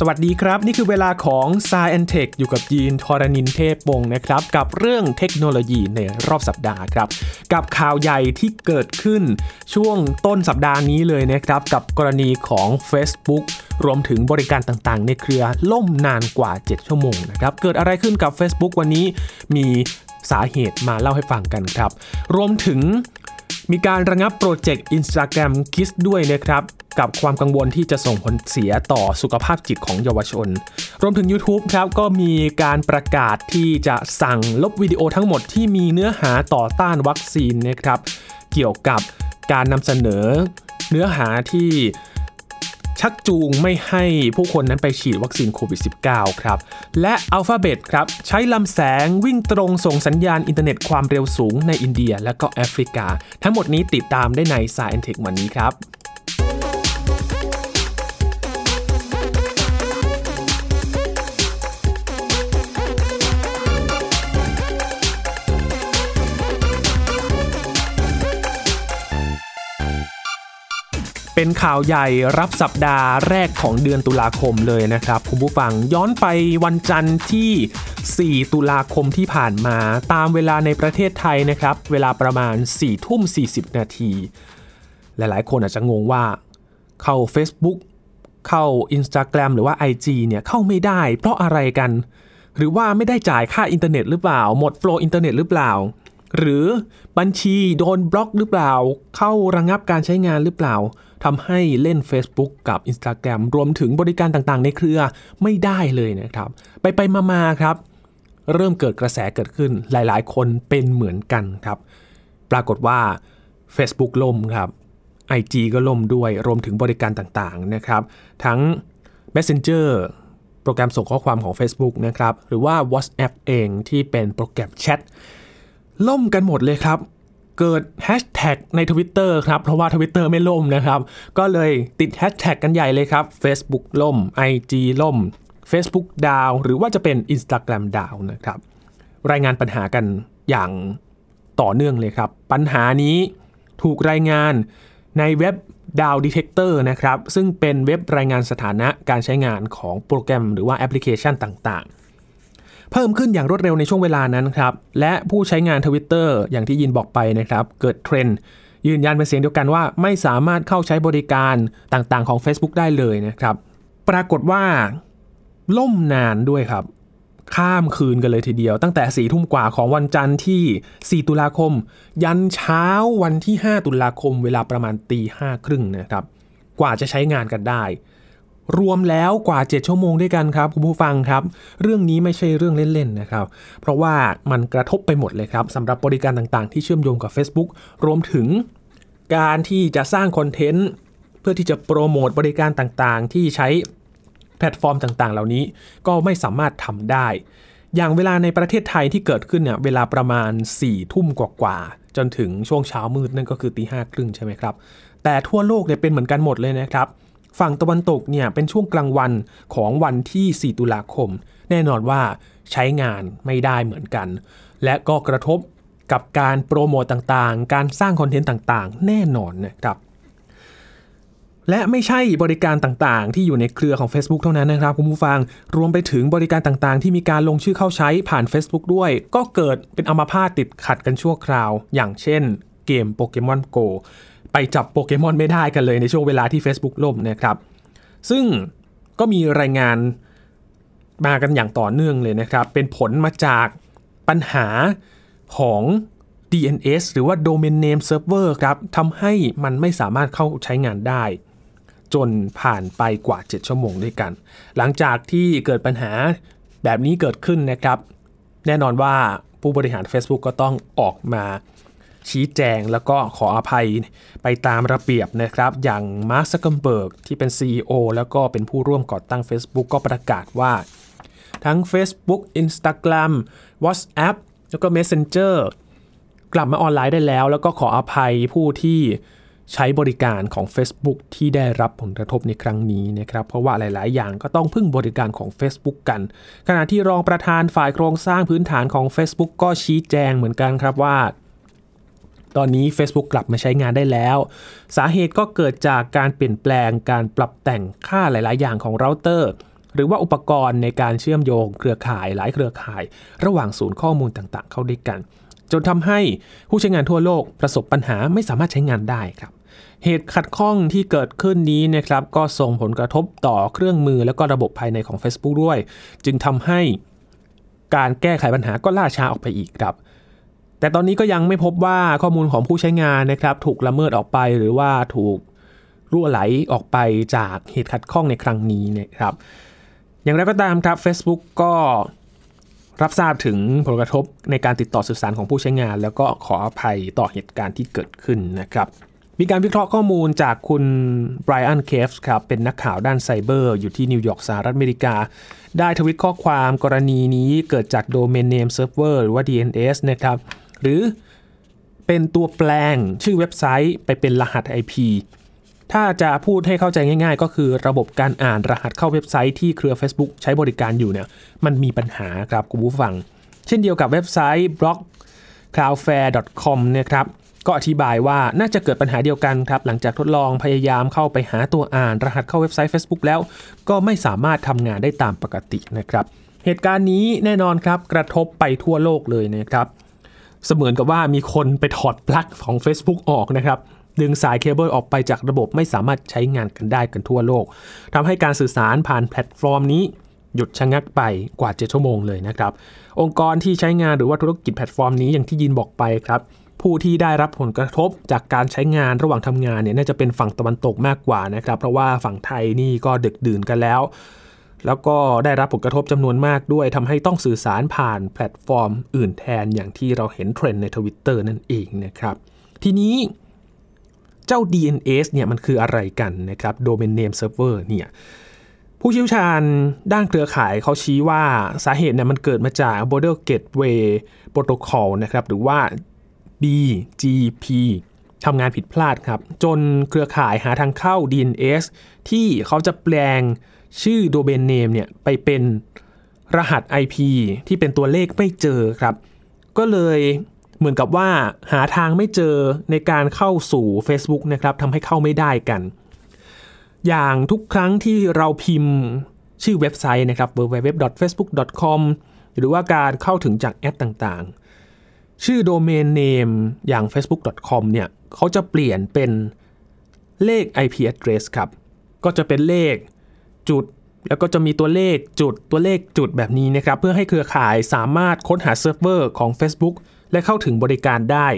สวัสดีครับ นี่คือเวลาของ s ายแอนเทคอยู่กับยีนทอรานินเทพวงศ์นะครับ กับเรื่องเทคโนโลยีในรอบสัปดาห์ครับ กับข่าวใหญ่ที่เกิดขึ้นช่วงต้นสัปดาห์นี้เลยนะครับ กับกรณีของ Facebook รวมถึงบริการต่างๆ ในเครือล่มนานกว่า 7 ชั่วโมงนะครับ เกิดอะไรขึ้นกับ Facebook วันนี้มีสาเหตุมาเล่าให้ฟังกันครับ รวมถึง มีการระงับโปรเจกต์ Instagram Kiss ด้วยนะครับ กับความกังวลที่จะส่งผลเสียต่อสุขภาพจิตของเยาวชน รวมถึง YouTube ครับก็มีการประกาศที่จะสั่งลบวิดีโอทั้งหมดที่มีเนื้อหาต่อต้านวัคซีนนะครับ เกี่ยวกับการนำเสนอเนื้อหาที่ ชักจูงไม่ให้ผู้คนนั้นไปฉีดวัคซีนโควิด -19 ครับ และ Alphabet ครับใช้ลำแสงวิ่งตรงส่งสัญญาณอินเทอร์เน็ตความเร็วสูงในอินเดีย และก็แอฟริกา ทั้งหมดนี้ติดตามได้ใน s าย e n t e c h วันนี้ครับ เป็นข่าวใหญ่รับสัปดาห์แรกของเดือนตุลาคมเลยนะครับ คุณผู้ฟังย้อนไปวันจันทร์ที่ 4 ตุลาคมที่ผ่านมาตามเวลาในประเทศไทยนะครับ เวลาประมาณ 4 ทุ่ม 40 นาที หลายๆ คนอาจจะงงว่าเข้า Facebook เข้า Instagram หรือว่า IG เนี่ยเข้าไม่ได้เพราะอะไรกัน หรือว่าไม่ได้จ่ายค่าอินเทอร์เน็ตหรือเปล่า หมดโปรอินเทอร์เน็ตหรือเปล่า หรือบัญชีโดนบล็อกหรือเปล่า เข้าระงงับการใช้งานหรือเปล่าทำให้เล่น Facebook กับ Instagram รวมถึงบริการต่างๆ ในเครือไม่ได้เลยนะครับ ไปไปมาๆครับ เริ่มเกิดกระแสเกิดขึ้นหลายๆ คนเป็นเหมือนกันครับ ปรากฏว่า Facebook ล่มครับ IG ก็ล่มด้วยรวมถึงบริการต่างๆนะครับ ทั้ง Messenger โปรแกรมส่งข้อความของ Facebook นะครับ หรือว่า WhatsApp เองที่เป็นโปรแกรมแชท ล่มกันหมดเลยครับ เกิดแฮชแท็กใน Twitter ครับ เพราะว่า Twitter ไม่ล่มนะครับ ก็เลยติดแฮชแท็กกันใหญ่เลยครับ Facebook ล่ม IG ล่ม Facebook down หรือว่าจะเป็น Instagram ดาวนะครับ รายงานปัญหากันอย่างต่อเนื่องเลยครับ ปัญหานี้ถูกรายงานในเว็บ Downdetector นะครับ ซึ่งเป็นเว็บรายงานสถานะการใช้งานของโปรแกรมหรือว่าแอปพลิเคชันต่างๆ เพิ่มขึ้นอย่างรวดเร็วในช่วงเวลานั้นครับ และผู้ใช้งานทวิตเตอร์อย่างที่ยินบอกไปนะครับ เกิดเทรนด์ยืนยันเป็นเสียงเดียวกันว่าไม่สามารถเข้าใช้บริการต่างๆของ Facebook ได้เลยนะครับ ปรากฏว่า ล่มนานด้วยครับ ข้ามคืนกันเลยทีเดียว ตั้งแต่สี่ทุ่มกว่าของวันจันทร์ที่ 4 ตุลาคม ยันเช้าวันที่ 5 ตุลาคม เวลาประมาณตีห้าครึ่งนะครับ กว่าจะใช้งานกันได้ รวมแล้วกว่า 7 ชั่วโมงด้วยกันครับคุณผู้ฟังครับ เรื่องนี้ไม่ใช่เรื่องเล่นๆนะครับ เพราะว่ามันกระทบไปหมดเลยครับสำหรับบริการต่างๆ ที่เชื่อมโยงกับ Facebook รวมถึงการที่จะสร้างคอนเทนต์เพื่อที่จะโปรโมทบริการต่างๆ ที่ใช้แพลตฟอร์มต่างๆ เหล่านี้ก็ไม่สามารถทำได้ อย่างเวลาในประเทศไทยที่เกิดขึ้นเนี่ยเวลาประมาณ4ี่ทุ่มกว่าๆจนถึงช่วงเช้ามืดนั่นก็คือตีห้าครึ่งใช่ไหมครับแต่ทั่วโลกเนี่ยเป็นเหมือนกันหมดเลยนะครับ ฝั่งตะวันตกเนี่ยเป็นช่วงกลางวันของวันที่ 4 ตุลาคม แน่นอนว่าใช้งานไม่ได้เหมือนกัน และก็กระทบกับการโปรโมตต่างๆ การสร้างคอนเทนต์ต่างๆ แน่นอนนะครับและไม่ใช่บริการต่างๆ ที่อยู่ในเครือของ Facebook เท่านั้นนะครับคุณผู้ฟัง รวมไปถึงบริการต่างๆ ที่มีการลงชื่อเข้าใช้ผ่าน Facebook ด้วย ก็เกิดเป็นอัมาพาตติดขัดกันชั่วคราว อย่างเช่น เกมโปเกมอนโก ไปจับโปเกมอนไม่ได้กันเลยในช่วงเวลาที่ Facebook ล่มนะครับ ซึ่งก็มีรายงานมากันอย่างต่อเนื่องเลยนะครับ เป็นผลมาจากปัญหาของ DNS หรือว่า Domain Name Server ครับทำให้มันไม่สามารถเข้าใช้งานได้ จนผ่านไปกว่า 7 ชั่วโมงด้วยกัน หลังจากที่เกิดปัญหาแบบนี้เกิดขึ้นนะครับ แน่นอนว่าผู้บริหาร Facebook ก็ต้องออกมา ชี้แจงแล้วก็ขออภัยไปตามระเบียบนะครับ อย่างมาร์คซักเกมเบิร์กที่เป็น CEO แล้วก็เป็นผู้ร่วมก่อตั้ง Facebook ก็ประกาศว่า ทั้ง Facebook Instagram WhatsApp แล้วก็ Messenger กลับมาออนไลน์ได้แล้ว แล้วก็ขออภัยผู้ที่ใช้บริการของ Facebook ที่ได้รับผลกระทบในครั้งนี้นะครับ เพราะว่าหลาย ๆ อย่างก็ต้องพึ่งบริการของ Facebook กัน ขณะที่รองประธานฝ่ายโครงสร้างพื้นฐานของ Facebook ก็ชี้แจงเหมือนกันครับว่า ตอนนี้ Facebook กลับมาใช้งานได้แล้ว สาเหตุก็เกิดจากการเปลี่ยนแปลงการปรับแต่งค่าหลาย ๆ อย่างของเราเตอร์ หรือว่าอุปกรณ์ในการเชื่อมโยงเครือข่ายหลายเครือข่าย ระหว่างศูนย์ข้อมูลต่าง ๆ เข้าด้วยกัน จนทำให้ผู้ใช้งานทั่วโลกประสบปัญหาไม่สามารถใช้งานได้ครับเหตุขัดข้องที่เกิดขึ้นนี้นะครับก็ส่งผลกระทบต่อเครื่องมือและก็ระบบภายในของ Facebook ด้วย จึงทำให้การแก้ไขปัญหาก็ล่าช้าออกไปอีกครับ แต่ตอนนี้ก็ยังไม่พบว่าข้อมูลของผู้ใช้งานนะครับ ถูกละเมิดออกไปหรือว่าถูกรั่วไหลออกไปจากเหตุขัดข้องในครั้งนี้นะครับ อย่างไรก็ตามครับ Facebook ก็รับทราบถึงผลกระทบในการติดต่อสื่อสารของผู้ใช้งาน แล้วก็ขออภัยต่อเหตุการณ์ที่เกิดขึ้นนะครับ มีการวิเคราะห์ข้อมูลจากคุณ Brian Krebs ครับ เป็นนักข่าวด้านไซเบอร์ อยู่ที่นิวยอร์กสหรัฐอเมริกา ได้ทวิตข้อความกรณีนี้เกิดจาก Domain Name Server หรือว่า DNS นะครับ หรือเป็นตัวแปลงชื่อเว็บไซต์ไปเป็นรหัส IP ถ้าจะพูดให้เข้าใจง่าย ๆ ก็คือระบบการอ่านรหัสเข้าเว็บไซต์ที่เครือ Facebook ใช้บริการอยู่เนี่ยมันมีปัญหาครับคุณผู้ฟัง เช่นเดียวกับเว็บไซต์ blog cloudflare.com นะครับก็อธิบายว่าน่าจะเกิดปัญหาเดียวกันครับ หลังจากทดลองพยายามเข้าไปหาตัวอ่าน รหัสเข้าเว็บไซต์ Facebook แล้ว ก็ไม่สามารถทำงานได้ตามปกตินะครับ เหตุการณ์นี้แน่นอนครับกระทบไปทั่วโลกเลยนะครับ เสมือนกับว่ามีคนไปถอดปลั๊กของ Facebook ออกนะครับ ดึงสายเคเบิลออกไปจากระบบไม่สามารถใช้งานกันได้กันทั่วโลกทำให้การสื่อสารผ่านแพลตฟอร์มนี้หยุดชะงักไปกว่า 7 ชั่วโมงเลยนะครับ องค์กรที่ใช้งานหรือว่าธุรกิจแพลตฟอร์มนี้อย่างที่ยินบอกไปครับ ผู้ที่ได้รับผลกระทบจากการใช้งานระหว่างทำงานเนี่ยน่าจะเป็นฝั่งตะวันตกมากกว่านะครับ เพราะว่าฝั่งไทยนี่ก็ดึกดื่นกันแล้ว แล้วก็ได้รับผลกระทบจำนวนมากด้วยทำให้ต้องสื่อสารผ่านแพลตฟอร์มอื่นแทนอย่างที่เราเห็นเทรนด์ในทวิตเตอร์นั่นเองนะครับ ทีนี้เจ้า DNS เนี่ยมันคืออะไรกันนะครับ Domain Name Server เนี่ยผู้เชี่ยวชาญด้านเครือข่ายเขาชี้ว่าสาเหตุเนี่ยมันเกิดมาจาก Border Gateway Protocol นะครับ หรือว่า BGP ทำงานผิดพลาดครับ จนเครือข่ายหาทางเข้า DNS ที่เขาจะแปลง ชื่อ Domain Name เนี่ยไปเป็นรหัส IP ที่เป็นตัวเลขไม่เจอครับ ก็เลยเหมือนกับว่าหาทางไม่เจอในการเข้าสู่ Facebook นะครับทำให้เข้าไม่ได้กัน อย่างทุกครั้งที่เราพิมพ์ชื่อเว็บไซต์นะครับ www.facebook.com หรือว่าการเข้าถึงจากแอปต่างๆ ชื่อโดเมนเนมอย่าง facebook.com เนี่ยเขาจะเปลี่ยนเป็นเลข IP address ครับ ก็จะเป็นเลข จุด แล้วก็จะมีตัวเลขจุดตัวเลขจุดแบบนี้นะครับ เพื่อให้เครือข่ายสามารถค้นหาเซิร์ฟเวอร์ของ Facebook และเข้าถึงบริการได้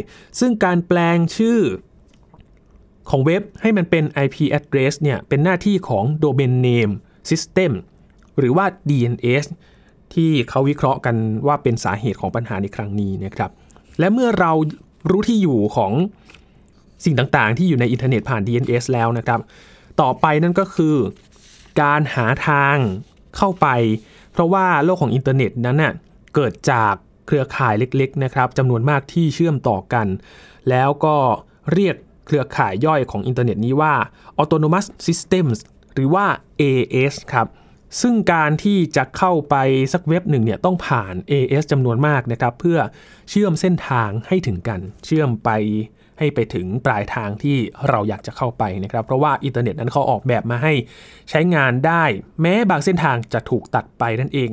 ซึ่งการแปลงชื่อของเว็บให้มันเป็น IP address เนี่ยเป็นหน้าที่ของ Domain Name System หรือว่า DNS ที่เขาวิเคราะห์กันว่าเป็นสาเหตุของปัญหาในครั้งนี้นะครับ และเมื่อเรารู้ที่อยู่ของสิ่งต่างๆ ที่อยู่ในอินเทอร์เน็ตผ่าน DNS แล้วนะครับ ต่อไปนั่นก็คือ การหาทางเข้าไป เพราะว่าโลกของอินเทอร์เน็ตนั้นน่ะเกิดจากเครือข่ายเล็กๆนะครับจำนวนมากที่เชื่อมต่อกัน แล้วก็เรียกเครือข่ายย่อยของอินเทอร์เน็ตนี้ว่า Autonomous Systems หรือว่า AS ครับ ซึ่งการที่จะเข้าไปสักเว็บหนึ่งเนี่ยต้องผ่าน AS จำนวนมากนะครับ เพื่อเชื่อมเส้นทางให้ถึงกัน เชื่อมไปให้ไปถึงปลายทางที่เราอยากจะเข้าไปนะครับ เพราะว่าอินเทอร์เน็ตนั้นเขาออกแบบมาให้ใช้งานได้ แม้บางเส้นทางจะถูกตัดไปนั่นเอง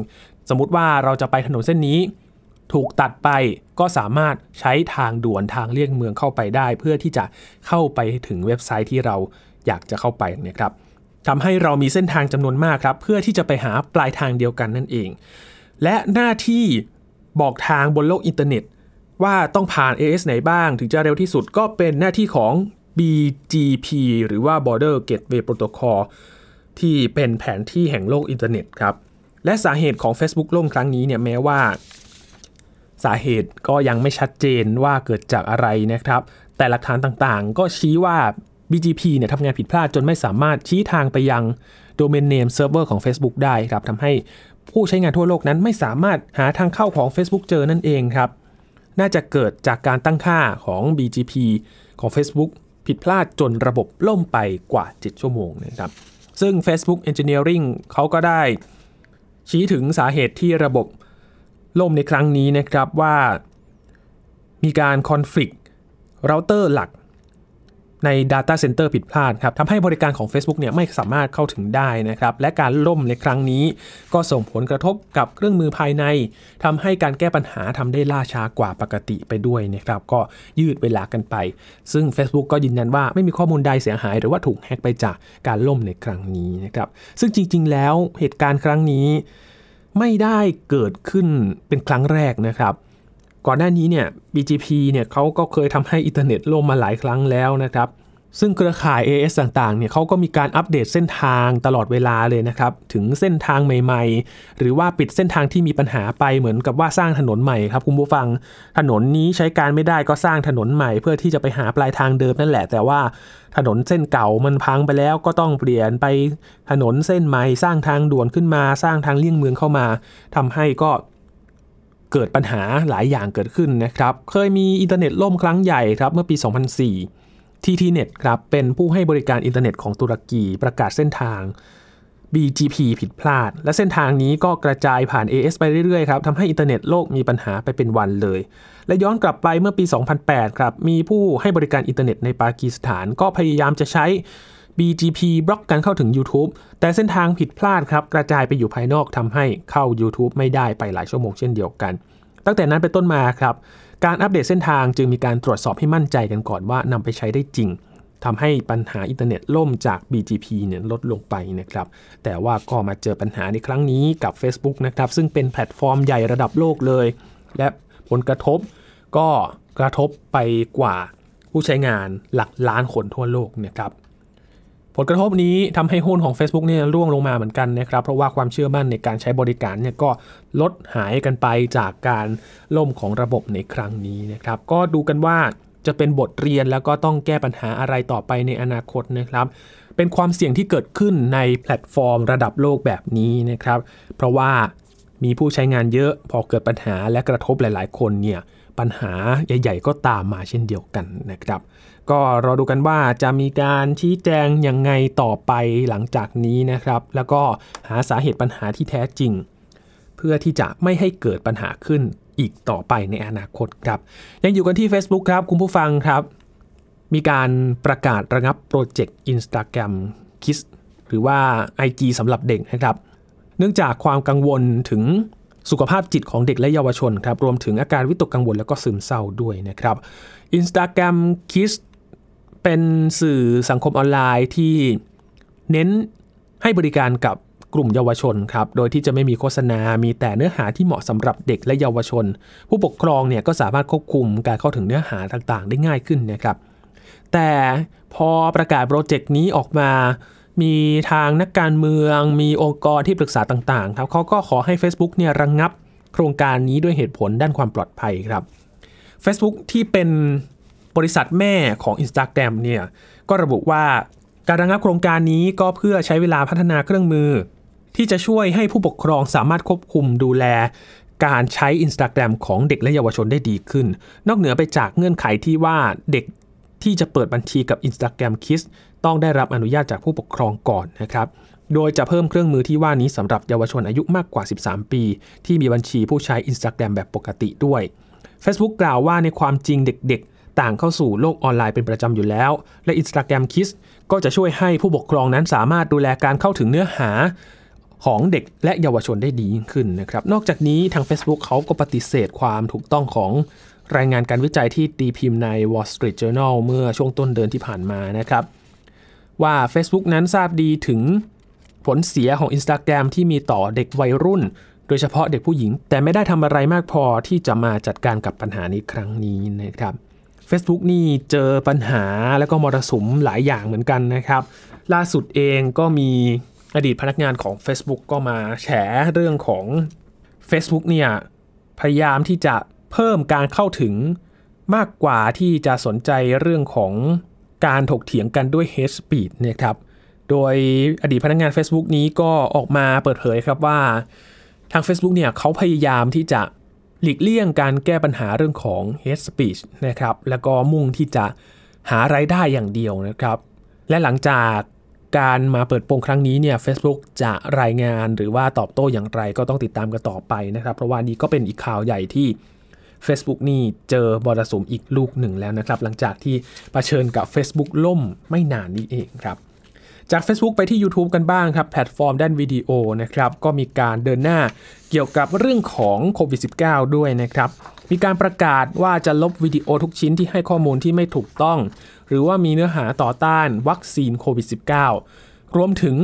สมมุติว่าเราจะไปถนนเส้นนี้ ถูกตัดไปก็สามารถใช้ทางด่วนทางเลี่ยงเมืองเข้าไปได้ เพื่อที่จะเข้าไปถึงเว็บไซต์ที่เราอยากจะเข้าไปนะครับ ทำให้เรามีเส้นทางจำนวนมากครับ เพื่อที่จะไปหาปลายทางเดียวกันนั่นเอง และหน้าที่บอกทางบนโลกอินเทอร์เน็ต ว่าต้องผ่าน AS ไหนบ้าง ถึงจะเร็วที่สุดก็เป็นหน้าที่ของ BGP หรือว่า Border Gateway Protocol ที่เป็นแผนที่แห่งโลกอินเทอร์เน็ตครับ และสาเหตุของ Facebook ล่มครั้งนี้เนี่ยแม้ว่า สาเหตุก็ยังไม่ชัดเจนว่าเกิดจากอะไรนะครับ แต่หลักฐานต่างๆ ก็ชี้ว่า BGP เนี่ยทำงานผิดพลาดจนไม่สามารถชี้ทางไปยัง Domain Name Server ของ Facebook ได้ครับทำให้ผู้ใช้งานทั่วโลกนั้นไม่สามารถหาทางเข้าของ Facebook เจอนั่นเองครับ น่าจะเกิดจากการตั้งค่าของ BGP ของ Facebook ผิดพลาดจนระบบล่มไปกว่า 7 ชั่วโมงนะครับ ซึ่ง Facebook Engineering เขาก็ได้ ชี้ถึงสาเหตุที่ระบบล่มในครั้งนี้นะครับว่า มีการคอนฟ lict เราเตอร์หลัก ใน Data Center ผิดพลาดครับทำให้บริการของ Facebook เนี่ยไม่สามารถเข้าถึงได้นะครับ และการล่มในครั้งนี้ ก็ส่งผลกระทบกับเครื่องมือภายในทำให้การแก้ปัญหาทำได้ล่าช้ากว่าปกติไปด้วยนะครับ ก็ยืดเวลากันไป ซึ่ง Facebook ก็ยืนยันว่าไม่มีข้อมูลใดเสียหาย หรือว่าถูกแฮกไปจากการล่มในครั้งนี้นะครับ ซึ่งจริง ๆ แล้วเหตุการณ์ครั้งนี้ ไม่ได้เกิดขึ้นเป็นครั้งแรกนะครับ ก่อนหน้านี้เนี่ย BGP เนี่ยเขาก็เคยทำให้อินเทอร์เน็ตล่มมาหลายครั้งแล้วนะครับ ซึ่งเครือข่าย AS ต่างๆ เนี่ยเขาก็มีการอัปเดตเส้นทางตลอดเวลาเลยนะครับ ถึงเส้นทางใหม่ๆ หรือว่าปิดเส้นทางที่มีปัญหาไปเหมือนกับว่าสร้างถนนใหม่ครับคุณผู้ฟัง ถนนนี้ใช้การไม่ได้ก็สร้างถนนใหม่ เพื่อที่จะไปหาปลายทางเดิมนั่นแหละ แต่ว่าถนนเส้นเก่ามันพังไปแล้วก็ต้องเปลี่ยนไปถนนเส้นใหม่ สร้างทางด่วนขึ้นมา สร้างทางเลี่ยงเมืองเข้ามาทำให้ก็ เกิดปัญหาหลายอย่างเกิดขึ้นนะครับ เคยมีอินเทอร์เน็ตล่มครั้งใหญ่ครับเมื่อปี 2004 TTNet ครับเป็นผู้ให้บริการอินเทอร์เน็ตของตุรกีประกาศเส้นทาง BGP ผิดพลาด และเส้นทางนี้ก็กระจายผ่าน AS ไปเรื่อยๆครับทำให้อินเทอร์เน็ตโลกมีปัญหาไปเป็นวันเลย และย้อนกลับไปเมื่อปี 2008 ครับ มีผู้ให้บริการอินเทอร์เน็ตในปากีสถานก็พยายามจะใช้ BGP บล็อกการเข้าถึง YouTube แต่เส้นทางผิดพลาดครับ กระจายไปอยู่ภายนอกทำให้เข้า YouTube ไม่ได้ไปหลายชั่วโมงเช่นเดียวกัน ตั้งแต่นั้นเป็นต้นมาครับ การอัปเดตเส้นทางจึงมีการตรวจสอบให้มั่นใจกันก่อนว่านำไปใช้ได้จริงทำให้ปัญหาอินเทอร์เน็ตล่มจาก BGP เนี่ยลดลงไปนะครับ แต่ว่าก็มาเจอปัญหาในครั้งนี้กับ Facebook นะครับ ซึ่งเป็นแพลตฟอร์มใหญ่ระดับโลกเลย และผลกระทบก็กระทบไปกว่าผู้ใช้งานหลักล้านคนทั่วโลกนะครับ ผลกระทบนี้ทำให้หุ้นของ Facebook เนี่ยร่วงลงมาเหมือนกันนะครับ เพราะว่าความเชื่อมั่นในการใช้บริการเนี่ยก็ลดหายกันไปจากการล่มของระบบในครั้งนี้นะครับ ก็ดูกันว่าจะเป็นบทเรียนแล้วก็ต้องแก้ปัญหาอะไรต่อไปในอนาคตนะครับ เป็นความเสี่ยงที่เกิดขึ้นในแพลตฟอร์มระดับโลกแบบนี้นะครับ เพราะว่ามีผู้ใช้งานเยอะพอเกิดปัญหาและกระทบหลาย ๆ คนเนี่ยปัญหาใหญ่ ๆ ก็ตามมาเช่นเดียวกันนะครับ ก็รอดูกันว่าจะมีการชี้แจงยังไงต่อไปหลังจากนี้นะครับ แล้วก็หาสาเหตุปัญหาที่แท้จริง เพื่อที่จะไม่ให้เกิดปัญหาขึ้นอีกต่อไปในอนาคตครับ ยังอยู่กันที่ Facebook ครับ คุณผู้ฟังครับ มีการประกาศระงับโปรเจกต์ Instagram Kids หรือว่า IG สำหรับเด็กนะครับ เนื่องจากความกังวลถึงสุขภาพจิตของเด็กและเยาวชนครับ รวมถึงอาการวิตกกังวลแล้วก็ซึมเศร้าด้วยนะครับ Instagram Kids เป็นสื่อสังคมออนไลน์ที่เน้นให้บริการกับกลุ่มเยาวชนครับ โดยที่จะไม่มีโฆษณา มีแต่เนื้อหาที่เหมาะสำหรับเด็กและเยาวชน ผู้ปกครองเนี่ยก็สามารถควบคุมการเข้าถึงเนื้อหาต่างๆ ได้ง่ายขึ้นนะครับ แต่พอประกาศโปรเจกต์นี้ออกมา มีทางนักการเมือง มีองค์กรที่ปรึกษาต่างๆ ครับเขาก็ขอให้ Facebook เนี่ยระงงับโครงการนี้ด้วยเหตุผลด้านความปลอดภัยครับ Facebook ที่เป็น บริษัทแม่ของ Instagram เนี่ยก็ระบุว่าการระงับโครงการนี้ก็เพื่อใช้เวลาพัฒนาเครื่องมือ ที่จะช่วยให้ผู้ปกครองสามารถควบคุมดูแล การใช้ Instagram ของเด็กและเยาวชนได้ดีขึ้น นอกเหนือไปจากเงื่อนไขที่ว่าเด็กที่จะเปิดบัญชีกับ Instagram Kids ต้องได้รับอนุญาตจากผู้ปกครองก่อนนะครับโดยจะเพิ่มเครื่องมือที่ว่านี้สำหรับเยาวชนอายุมากกว่า 13 ปี ที่มีบัญชีผู้ใช้ Instagram แบบปกติด้วย Facebook กล่าวว่าในความจริงเด็กๆ ต่างเข้าสู่โลกออนไลน์เป็นประจำอยู่แล้ว และ Instagram Kids ก็จะช่วยให้ผู้ปกครองนั้นสามารถดูแลการเข้าถึงเนื้อหาของเด็กและเยาวชนได้ดียิ่งขึ้นนะครับ นอกจากนี้ทาง Facebook เขาก็ปฏิเสธความถูกต้องของรายงานการวิจัยที่ตีพิมพ์ใน Wall Street Journal เมื่อช่วงต้นเดือนที่ผ่านมานะครับ ว่า Facebook นั้นทราบดีถึงผลเสียของ Instagram ที่มีต่อเด็กวัยรุ่น โดยเฉพาะเด็กผู้หญิง แต่ไม่ได้ทำอะไรมากพอที่จะมาจัดการกับปัญหาในครั้งนี้นะครับ Facebook นี่เจอปัญหาแล้วก็มรสุมหลายอย่างเหมือนกันนะครับ ล่าสุดเองก็มีอดีตพนักงานของ Facebook ก็มาแฉเรื่องของ Facebook เนี่ยพยายามที่จะเพิ่มการเข้าถึงมากกว่าที่จะสนใจเรื่องของการถกเถียงกันด้วย hate speech นะครับ โดยอดีตพนักงาน Facebook นี้ก็ออกมาเปิดเผยครับว่าทาง Facebook เนี่ยเขาพยายามที่จะ หลีกเลี่ยงการแก้ปัญหาเรื่องของ hate speech นะครับแล้วก็มุ่งที่จะหาไรายได้อย่างเดียวนะครับ และหลังจากการมาเปิดโปงครั้งนี้เนี่ย Facebook จะรายงานหรือว่าตอบโต้อย่างไรก็ต้องติดตามกันต่อไปนะครับ เพราะว่านี้ก็เป็นอีกข่าวใหญ่ที่ Facebook นี่เจอมรสุมอีกลูกหนึ่งแล้วนะครับ หลังจากที่เผชิญกับ Facebook ล่มไม่นานนี้เองครับ จาก Facebook ไปที่ YouTube กันบ้างครับ แพลตฟอร์มด้านวิดีโอนะครับก็มีการเดินหน้าเกี่ยวกับเรื่องของโควิด -19 ด้วยนะครับ มีการประกาศว่าจะลบวิดีโอทุกชิ้นที่ให้ข้อมูลที่ไม่ถูกต้อง หรือว่ามีเนื้อหาต่อต้านวัคซีนโควิด -19 รวมถึง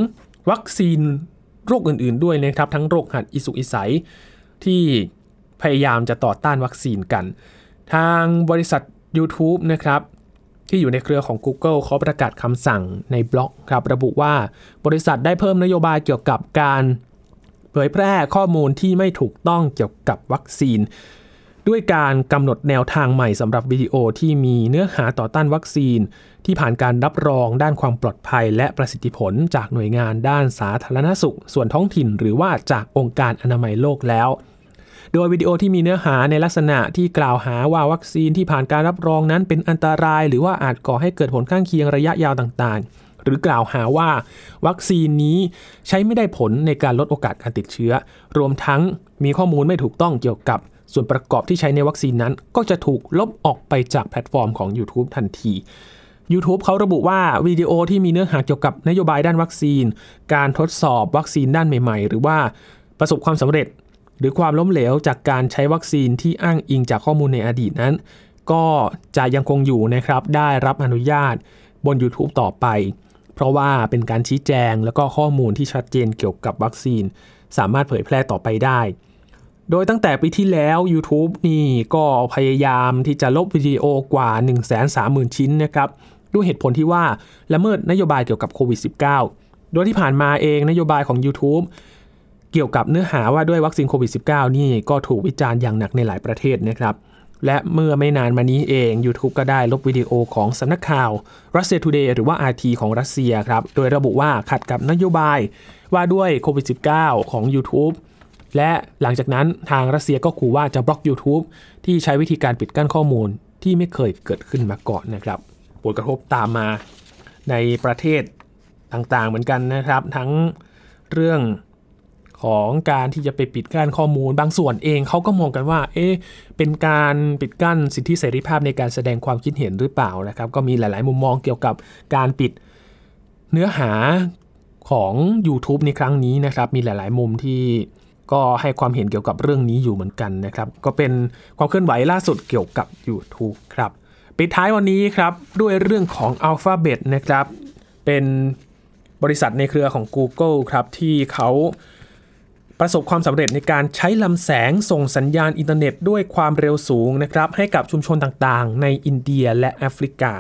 วัคซีนโรคอื่นๆด้วยนะครับ ทั้งโรคหัดอีสุกอีใส ที่พยายามจะต่อต้านวัคซีนกัน ทางบริษัท YouTube นะครับ ที่อยู่ในเครือของ Google เขาประกาศคำสั่งในบล็อกครับระบุว่าบริษัทได้เพิ่มนโยบายเกี่ยวกับการเผยแพร่ข้อมูลที่ไม่ถูกต้องเกี่ยวกับวัคซีน ด้วยการกำหนดแนวทางใหม่สำหรับวิดีโอที่มีเนื้อหาต่อต้านวัคซีน ที่ผ่านการรับรองด้านความปลอดภัย และประสิทธิผลจากหน่วยงานด้านสาธารณสุข ส่วนท้องถิ่น หรือว่าจากองค์การอนามัยโลกแล้ว โดยวิดีโอที่มีเนื้อหาในลักษณะที่กล่าวหาว่าวัคซีนที่ผ่านการรับรองนั้นเป็นอันตราย หรือว่าอาจก่อให้เกิดผลข้างเคียงระยะยาวต่างๆ หรือกล่าวหาว่า วัคซีนนี้ใช้ไม่ได้ผลในการลดโอกาสการติดเชื้อ รวมทั้งมีข้อมูลไม่ถูกต้องเกี่ยวกับส่วนประกอบที่ใช้ในวัคซีนนั้น ก็จะถูกลบออกไปจากแพลตฟอร์มของ YouTube ทันที YouTube เขาระบุว่าวิดีโอที่มีเนื้อหาเกี่ยวกับนโยบายด้านวัคซีน การทดสอบวัคซีนด้านใหม่ ๆ หรือว่าประสบความสำเร็จ หรือความล้มเหลวจากการใช้วัคซีนที่อ้างอิงจากข้อมูลในอดีตนั้น ก็จะยังคงอยู่นะครับได้รับอนุญาตบน YouTube ต่อไป เพราะว่าเป็นการชี้แจงแล้วก็ข้อมูลที่ชัดเจนเกี่ยวกับวัคซีน สามารถเผยแพร่ต่อไปได้ โดยตั้งแต่ปีที่แล้ว YouTube นี่ก็พยายามที่จะลบวิดีโอกว่า 130,000 ชิ้นนะครับด้วยเหตุผลที่ว่าละเมิดนโยบายเกี่ยวกับโควิด -19 โดยที่ผ่านมาเองนโยบายของ YouTube เกี่ยวกับเนื้อหาว่าด้วยวัคซีนโควิด -19 นี่ก็ถูกวิจารณ์อย่างหนักในหลายประเทศนะครับ และเมื่อไม่นานมานี้เอง YouTube ก็ได้ลบวิดีโอของสำนักข่าว Russia Today หรือว่า RT ของรัสเซียครับ โดยระบุว่าขัดกับนโยบายว่าด้วยโควิด -19 ของ YouTube และหลังจากนั้นทางรัสเซียก็ขู่ว่าจะบล็อก YouTube ที่ใช้วิธีการปิดกั้นข้อมูลที่ไม่เคยเกิดขึ้นมาก่อนนะครับ ผลกระทบตามมาในประเทศต่างๆเหมือนกันนะครับ ทั้งเรื่อง ของการที่จะไปปิดกั้นข้อมูล บางส่วนเองเขาก็มองกันว่า เอ๊ะเป็นการปิดกั้นสิทธิเสรีภาพในการแสดงความคิดเห็นหรือเปล่านะครับ ก็มีหลาย ๆ มุมมองเกี่ยวกับการปิดเนื้อหาของ YouTube ในครั้งนี้นะครับ มีหลาย ๆ มุมที่ก็ให้ความเห็นเกี่ยวกับเรื่องนี้อยู่เหมือนกันนะครับ ก็เป็นความเคลื่อนไหวล่าสุดเกี่ยวกับ YouTube ครับปิดท้ายวันนี้ครับด้วยเรื่องของ Alphabet นะครับ เป็นบริษัทในเครือของ Google ครับที่เขา ประสบความสำเร็จในการใช้ลำแสงส่งสัญญาณอินเทอร์เน็ตด้วยความเร็วสูงนะครับให้กับชุมชนต่างๆ ในอินเดียและแอฟริกา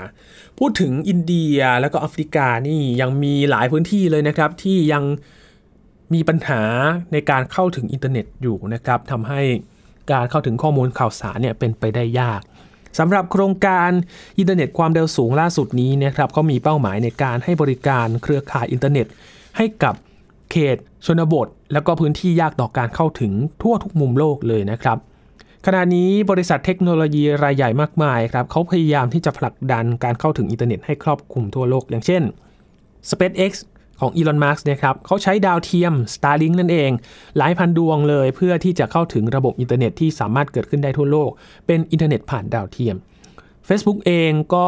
พูดถึงอินเดียและก็แอฟริกานี่ยังมีหลายพื้นที่เลยนะครับที่ยังมีปัญหาในการเข้าถึงอินเทอร์เน็ตอยู่นะครับทำให้การเข้าถึงข้อมูลข่าวสารเนี่ยเป็นไปได้ยากสำหรับโครงการอินเทอร์เน็ตความเร็วสูงล่าสุดนี้นะครับเขามีเป้าหมายในการให้บริการเครือข่ายอินเทอร์เน็ต ให้กับ เขต ชนบท แล้วก็พื้นที่ยากต่อการเข้าถึงทั่วทุกมุมโลกเลยนะครับขณะนี้บริษัทเทคโนโลยีรายใหญ่มากมายครับเขาพยายามที่จะผลักดันการเข้าถึงอินเทอร์เน็ตให้ครอบคลุมทั่วโลก อย่างเช่น SpaceX ของอีลอนมัสก์นะครับเขาใช้ดาวเทียม Starlink นั่นเอง หลายพันดวงเลยเพื่อที่จะเข้าถึงระบบอินเทอร์เน็ตที่สามารถเกิดขึ้นได้ทั่วโลก เป็นอินเทอร์เน็ตผ่านดาวเทียม Facebook เองก็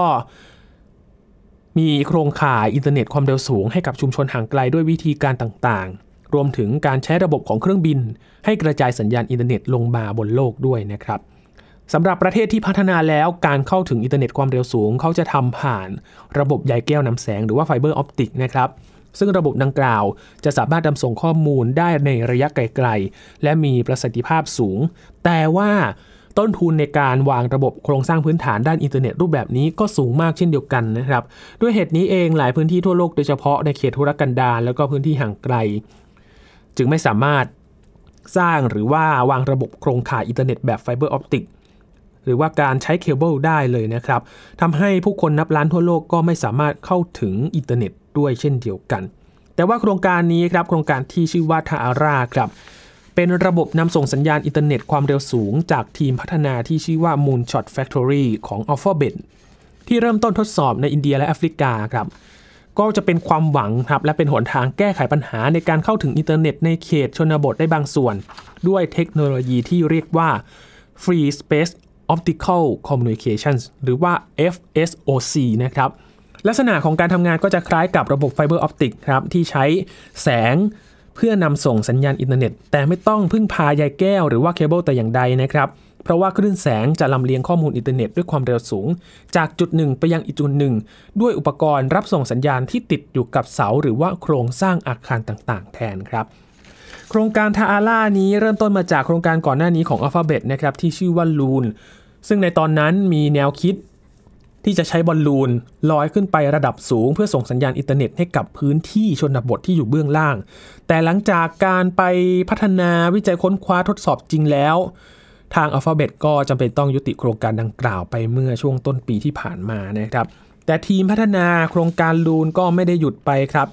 มีโครงข่ายอินเทอร์เน็ตความเร็วสูงให้กับชุมชนห่างไกลด้วยวิธีการต่างๆ รวมถึงการใช้ระบบของเครื่องบิน ให้กระจายสัญญาณอินเทอร์เน็ตลงมาบนโลกด้วยนะครับสำหรับประเทศที่พัฒนาแล้วการเข้าถึงอินเทอร์เน็ตความเร็วสูง เขาจะทำผ่านระบบใยแก้วนำแสงหรือว่าไฟเบอร์ออปติกนะครับซึ่งระบบดังกล่าวจะสามารถนำส่งข้อมูลได้ในระยะไกล ๆ และมีประสิทธิภาพสูง แต่ว่า ต้นทุนในการวางระบบโครงสร้างพื้นฐานด้านอินเทอร์เน็ตรูปแบบนี้ก็สูงมากเช่นเดียวกันนะครับ ด้วยเหตุนี้เองหลายพื้นที่ทั่วโลกโดยเฉพาะในเขตธุรกันดารแล้วก็พื้นที่ห่างไกล จึงไม่สามารถสร้างหรือว่าวางระบบโครงข่ายอินเทอร์เน็ตแบบไฟเบอร์ออปติกหรือว่าการใช้เคเบิลได้เลยนะครับทำให้ผู้คนนับล้านทั่วโลกก็ไม่สามารถเข้าถึงอินเทอร์เน็ตด้วยเช่นเดียวกัน แต่ว่าโครงการนี้ครับโครงการที่ชื่อว่า Taara ครับ เป็นระบบนำส่งสัญญาณอินเทอร์เน็ตความเร็วสูง จากทีมพัฒนาที่ชื่อว่า Moonshot Factory ของ Alphabet ที่เริ่มต้นทดสอบในอินเดียและแอฟริกาครับ ก็จะเป็นความหวังครับ และเป็นหนทางแก้ไขปัญหาในการเข้าถึงอินเทอร์เน็ตในเขตชนบทได้บางส่วน ด้วยเทคโนโลยีที่เรียกว่า Free Space Optical Communications หรือว่า FSOC นะครับ ลักษณะของการทำงานก็จะคล้ายกับระบบไฟเบอร์ออปติกครับ ที่ใช้แสง เพื่อนำส่งสัญญาณอินเทอร์เน็ต แต่ไม่ต้องพึ่งพาใยแก้วหรือว่าเคเบิลแต่อย่างใดนะครับ เพราะว่าคลื่นแสงจะลำเลียงข้อมูลอินเทอร์เน็ตด้วยความเร็วสูง จากจุดหนึ่งไปยังอีกจุดหนึ่งด้วยอุปกรณ์รับส่งสัญญาณที่ติดอยู่กับเสาหรือว่าโครงสร้างอาคารต่างๆ แทนครับโครงการทาอาร่านี้เริ่มต้นมาจากโครงการก่อนหน้านี้ของ Alphabet นะครับที่ชื่อว่า Loon ซึ่งในตอนนั้นมีแนวคิด ที่จะใช้บอลลูนลอยขึ้นไประดับสูง เพื่อส่งสัญญาณอินเทอร์เน็ตให้กับพื้นที่ชนบทที่อยู่เบื้องล่าง แต่หลังจากการไปพัฒนาวิจัยค้นคว้าทดสอบจริงแล้ว ทาง Alphabet ก็จำเป็นต้องยุติโครงการดังกล่าวไปเมื่อช่วงต้นปีที่ผ่านมานะครับ แต่ทีมพัฒนาโครงการ Loon ก็ไม่ได้หยุดไปครับ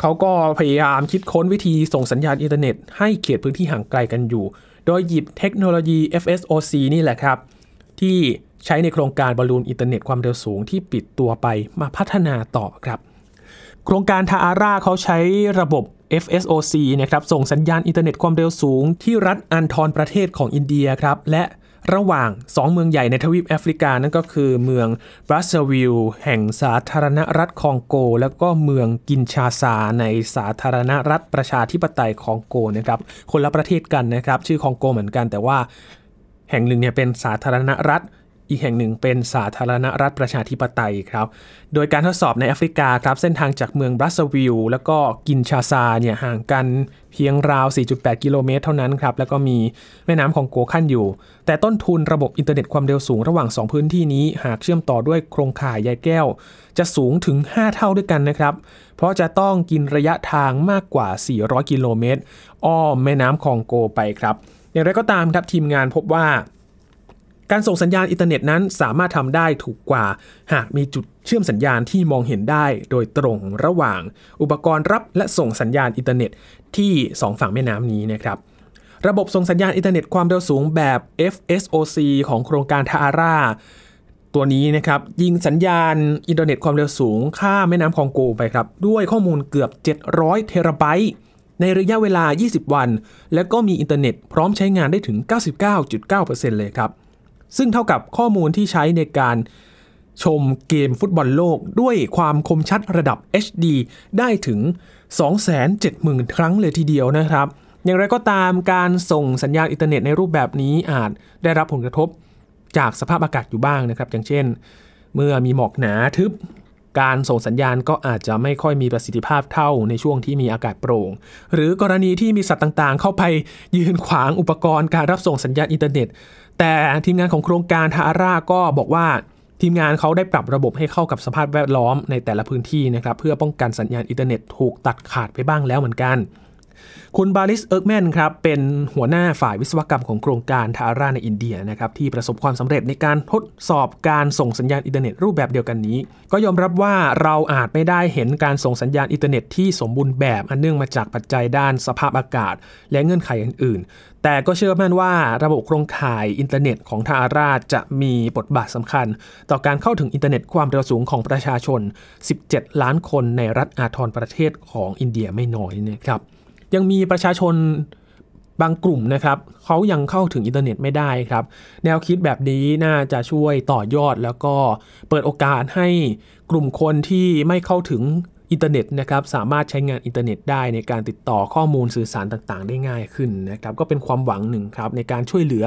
เขาก็พยายามคิดค้นวิธีส่งสัญญาณอินเทอร์เน็ตให้เขตพื้นที่ห่างไกลกันอยู่ โดยหยิบเทคโนโลยี FSOC นี่แหละครับ ที่ ใช้ในโครงการบอลลูนอินเทอร์เน็ตความเร็วสูงที่ปิดตัวไปมาพัฒนาต่อครับ โครงการ Taara เขาใช้ระบบ FSOC นะครับส่งสัญญาณอินเทอร์เน็ตความเร็วสูง ที่รัฐอานธรประเทศของอินเดียครับ และระหว่าง 2 เมืองใหญ่ในทวีปแอฟริกา นั่นก็คือเมืองบราซซาวิลแห่งสาธารณรัฐคองโก แล้วก็เมืองกินชาซาในสาธารณรัฐประชาธิปไตยคองโกนะครับคนละประเทศกันนะครับ ชื่อคองโกเหมือนกันแต่ว่า แห่งหนึ่งเนี่ยเป็นสาธารณรัฐ อีกแห่งหนึ่งเป็นสาธารณรัฐประชาธิปไตยครับ โดยการทดสอบในแอฟริกาครับ เส้นทางจากเมืองบราซซาวิลแล้วก็กินชาซาเนี่ยห่างกันเพียงราว 4.8 กิโลเมตรเท่านั้นครับ แล้วก็มีแม่น้ำคองโกคั่นอยู่ แต่ต้นทุนระบบอินเทอร์เน็ตความเร็วสูงระหว่าง 2 พื้นที่นี้หากเชื่อมต่อด้วยโครงข่ายใยแก้ว จะสูงถึง 5 เท่าด้วยกันนะครับ เพราะจะต้องกินระยะทางมากกว่า 400 กิโลเมตรอ้อมแม่น้ำคองโกไปครับ อย่างไรก็ตามครับทีมงานพบว่า การส่งสัญญาณอินเทอร์เน็ตนั้นสามารถทำได้ถูกกว่า หากมีจุดเชื่อมสัญญาณที่มองเห็นได้โดยตรงระหว่าง อุปกรณ์รับและส่งสัญญาณอินเทอร์เน็ตที่ 2 ฝั่งแม่น้ำนี้นะครับระบบส่งสัญญาณอินเทอร์เน็ตความเร็วสูงแบบ FSOC ของโครงการ Taara ตัวนี้นะครับยิงสัญญาณอินเทอร์เน็ตความเร็วสูงข้ามแม่น้ำคองโกไปครับด้วยข้อมูลเกือบ 700 เทราไบต์ในระยะเวลา 20 วัน แล้วก็มีอินเทอร์เน็ตพร้อมใช้งานได้ถึง 99.9%เลยครับ ซึ่งเท่ากับข้อมูลที่ใช้ในการชมเกมฟุตบอลโลกด้วยความคมชัดระดับ HD ได้ถึง 270,000 ครั้งเลยทีเดียวนะครับ อย่างไรก็ตามการส่งสัญญาณอินเทอร์เน็ตในรูปแบบนี้อาจได้รับผลกระทบจากสภาพอากาศอยู่บ้างนะครับ อย่างเช่น เมื่อมีหมอกหนาทึบ การส่งสัญญาณก็อาจจะไม่ค่อยมีประสิทธิภาพเท่าในช่วงที่มีอากาศโปร่ง หรือกรณีที่มีสัตว์ต่างๆ เข้าไปยืนขวางอุปกรณ์การรับส่งสัญญาณอินเทอร์เน็ต แต่ทีมงานของโครงการ Taara ก็บอกว่าทีมงานเขาได้ปรับระบบให้เข้ากับสภาพแวดล้อมในแต่ละพื้นที่นะครับเพื่อป้องกันสัญญาณอินเทอร์เน็ตถูกตัดขาดไปบ้างแล้วเหมือนกัน คุณ Baris Erkmen ครับเป็นหัวหน้าฝ่ายวิศวกรรมของโครงการ Taara ในอินเดียนะครับที่ประสบความสำเร็จในการทดสอบการส่งสัญญาณอินเทอร์เน็ตรูปแบบเดียวกันนี้ ก็ยอมรับว่าเราอาจไม่ได้เห็นการส่งสัญญาณอินเทอร์เน็ตที่สมบูรณ์แบบอันเนื่องมาจากปัจจัยด้านสภาพอากาศ และเงื่อนไขอื่นๆ แต่ก็เชื่อมั่นว่าระบบโครงข่ายอินเทอร์เน็ตของ Taara จะมีบทบาทสำคัญ ต่อการเข้าถึงอินเทอร์เน็ตความเร็วสูงของประชาชน 17 ล้านคนในรัฐอานธรประเทศของอินเดียไม่น้อยนะครับ ยังมีประชาชนบางกลุ่มนะครับเขายังเข้าถึงอินเทอร์เน็ตไม่ได้ครับ แนวคิดแบบนี้น่าจะช่วยต่อยอดแล้วก็เปิดโอกาสให้กลุ่มคนที่ไม่เข้าถึงอินเทอร์เน็ตนะครับสามารถใช้งานอินเทอร์เน็ตได้ในการติดต่อข้อมูลสื่อสารต่างๆ ได้ง่ายขึ้นนะครับก็เป็นความหวังหนึ่งครับในการช่วยเหลือ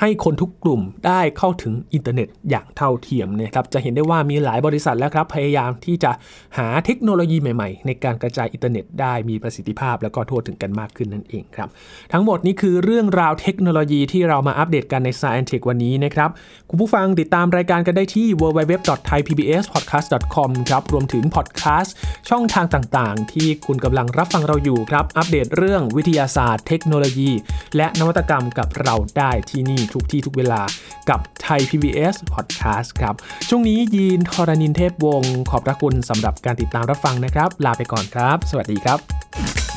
ให้คนทุกกลุ่มได้เข้าถึงอินเทอร์เน็ตอย่างเท่าเทียมนะครับจะเห็นได้ว่ามีหลายบริษัทแล้วครับพยายามที่จะหาเทคโนโลยีใหม่ๆ ในการกระจายอินเทอร์เน็ตได้มีประสิทธิภาพแล้วก็ทั่วถึงกันมากขึ้นนั่นเองครับทั้งหมดนี้คือเรื่องราวเทคโนโลยีที่เรามาอัปเดตกันใน Science Tech วันนี้นะครับคุณผู้ฟังติดตามรายการกันได้ที่ www.thaipbspodcast.com ครับรวมถึงพอดแคสต์ช่องทางต่างๆ ที่คุณกำลังรับฟังเราอยู่ครับอัปเดตเรื่องวิทยาศาสตร์ เทคโนโลยี และนวัตกรรมกับเราได้ที่นี่ทุกที่ทุกเวลากับไทย PBS Podcast ครับ ช่วงนี้ยีนทรณินเทพวงศ์ขอบพระคุณสำหรับการติดตามรับฟังนะครับ ลาไปก่อนครับ สวัสดีครับ